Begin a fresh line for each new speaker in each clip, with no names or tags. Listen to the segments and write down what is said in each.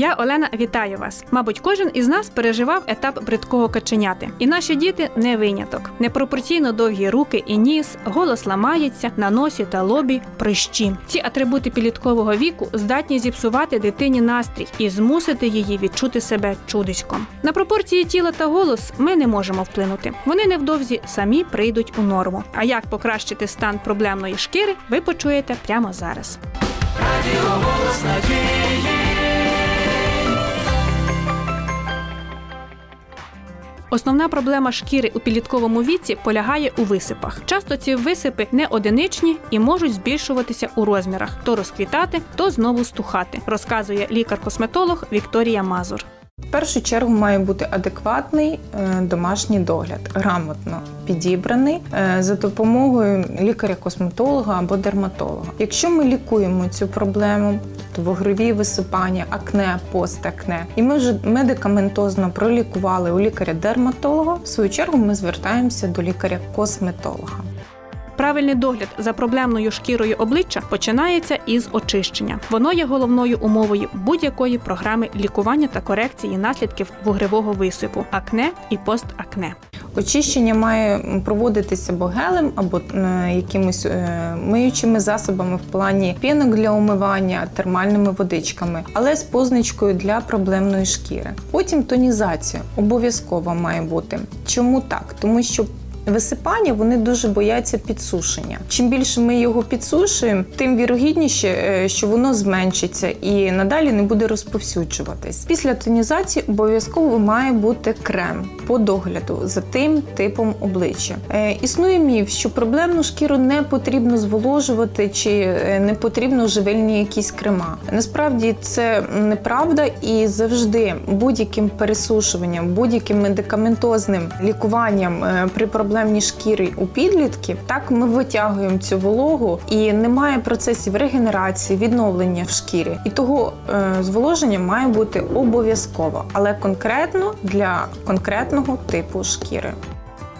Я Олена вітаю вас. Мабуть, кожен із нас переживав етап бридкого каченяти, і наші діти не виняток. Непропорційно довгі руки і ніс, голос ламається на носі та лобі прищі. Ці атрибути підліткового віку здатні зіпсувати дитині настрій і змусити її відчути себе чудиськом. На пропорції тіла та голос ми не можемо вплинути. Вони невдовзі самі прийдуть у норму. А як покращити стан проблемної шкіри, ви почуєте прямо зараз. Основна проблема шкіри у підлітковому віці полягає у висипах. Часто ці висипи не одиничні і можуть збільшуватися у розмірах, то розквітати, то знову стухати, розказує лікар-косметолог Вікторія Мазур.
В першу чергу має бути адекватний е, домашній догляд, грамотно підібраний е, за допомогою лікаря-косметолога або дерматолога. Якщо ми лікуємо цю проблему, то висипання, акне, постакне, і ми вже медикаментозно пролікували у лікаря-дерматолога, в свою чергу ми звертаємося до лікаря-косметолога.
Правильний догляд за проблемною шкірою обличчя починається із очищення. Воно є головною умовою будь-якої програми лікування та корекції наслідків вугревого висипу, акне і постакне.
Очищення має проводитися або гелем, або е, якимись е, миючими засобами в плані пінок для умивання, термальними водичками, але з позначкою для проблемної шкіри. Потім тонізація обов'язково має бути. Чому так? Тому що Висипання вони дуже бояться підсушення. Чим більше ми його підсушуємо, тим вірогідніше, е, що воно зменшиться і надалі не буде розповсюджуватись. Після тонізації обов'язково має бути крем по догляду за тим типом обличчя. Е, існує міф, що проблемну шкіру не потрібно зволожувати чи е, не потрібно живильні якісь крема. Насправді це неправда, і завжди будь-яким пересушуванням, будь-яким медикаментозним лікуванням при проблемній шкірі у підлітків, так ми витягуємо цю вологу і немає процесів регенерації, відновлення в шкірі. І того е, зволоження має бути обов'язково, але конкретно для конкретного типу шкіри.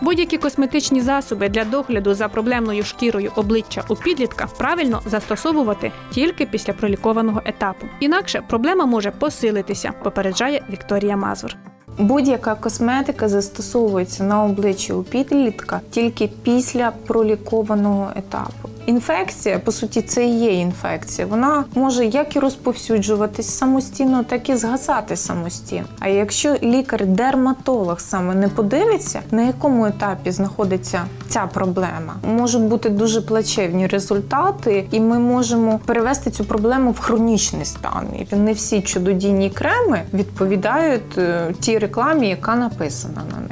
Будь-які косметичні засоби для догляду за проблемною шкірою обличчя у підлітка правильно застосовувати тільки після пролікованого етапу. Інакше проблема може посилитися, попереджає Вікторія Мазур.
Будь-яка косметика застосовується на обличчі у підлітка тільки після пролікованого етапу. Інфекція, по суті, це і є інфекція. Вона може як і розповсюджуватись самостійно, так і згасати самостійно. А якщо лікар-дерматолог саме не подивиться, на якому етапі знаходиться ця проблема, можуть бути дуже плачевні результати, і ми можемо перевести цю проблему в хронічний стан. І не всі чудодійні креми відповідають е, тій рекламі, яка написана на них.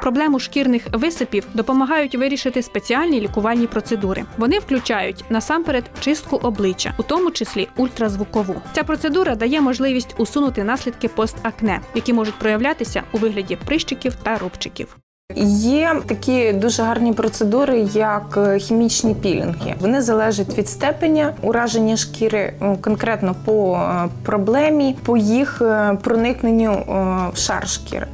Проблему шкірних висипів допомагають вирішити спеціальні лікувальні процедури. Вони включають насамперед чистку обличчя, у тому числі ультразвукову. Ця процедура дає можливість усунути наслідки постакне, які можуть проявлятися у вигляді прищиків та рубчиків.
Є такі дуже гарні процедури, як е, хімічні пілінги. Вони залежать від степеня ураження шкіри, е, конкретно по е, проблемі, по їх проникненню в шар шкіри.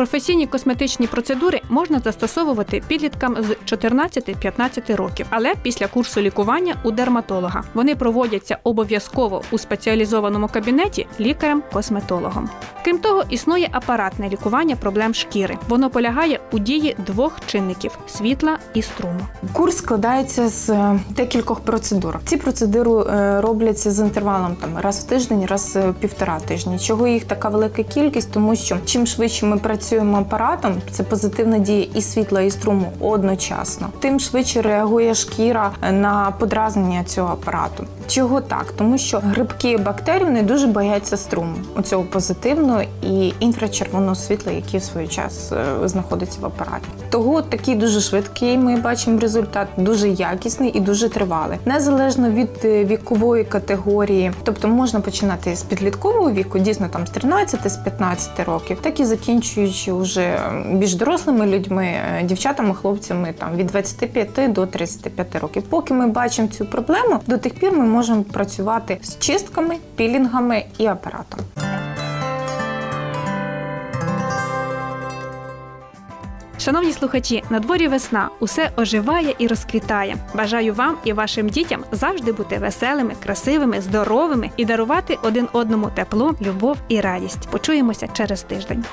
Професійні косметичні процедури можна застосовувати підліткам з 14-15 років, але після курсу лікування у дерматолога вони проводяться обов'язково у спеціалізованому кабінеті лікарем-косметологом. Крім того, існує апаратне лікування проблем шкіри. Воно полягає у дії двох чинників світла і струму.
Курс складається з е, декількох процедур. Ці процедури е, робляться з інтервалом там раз в тиждень, раз в півтора тижні. Чого їх така велика кількість, тому що чим швидше ми працюємо апаратом, це позитивна дія і світла, і струму одночасно, тим швидше реагує шкіра на подразнення цього апарату. Чого так? Тому що грибки бактерії вони дуже бояться струму оцього позитивного і інфрачервоного світла, який в свій час е, знаходиться в апараті. Того такий дуже швидкий. Ми бачимо результат, дуже якісний і дуже тривалий, незалежно від е, вікової категорії. Тобто можна починати з підліткового віку, дійсно там з 13 з 15 років, так і закінчуючи вже більш дорослими людьми, е, дівчатами, хлопцями там від 25 до 35 років. Поки ми бачимо цю проблему, до тих пір ми можемо можемо працювати з чистками, пілінгами і апаратом.
Шановні слухачі, на дворі весна усе оживає і розквітає. Бажаю вам і вашим дітям завжди бути веселими, красивими, здоровими і дарувати один одному тепло, любов і радість. Почуємося через тиждень.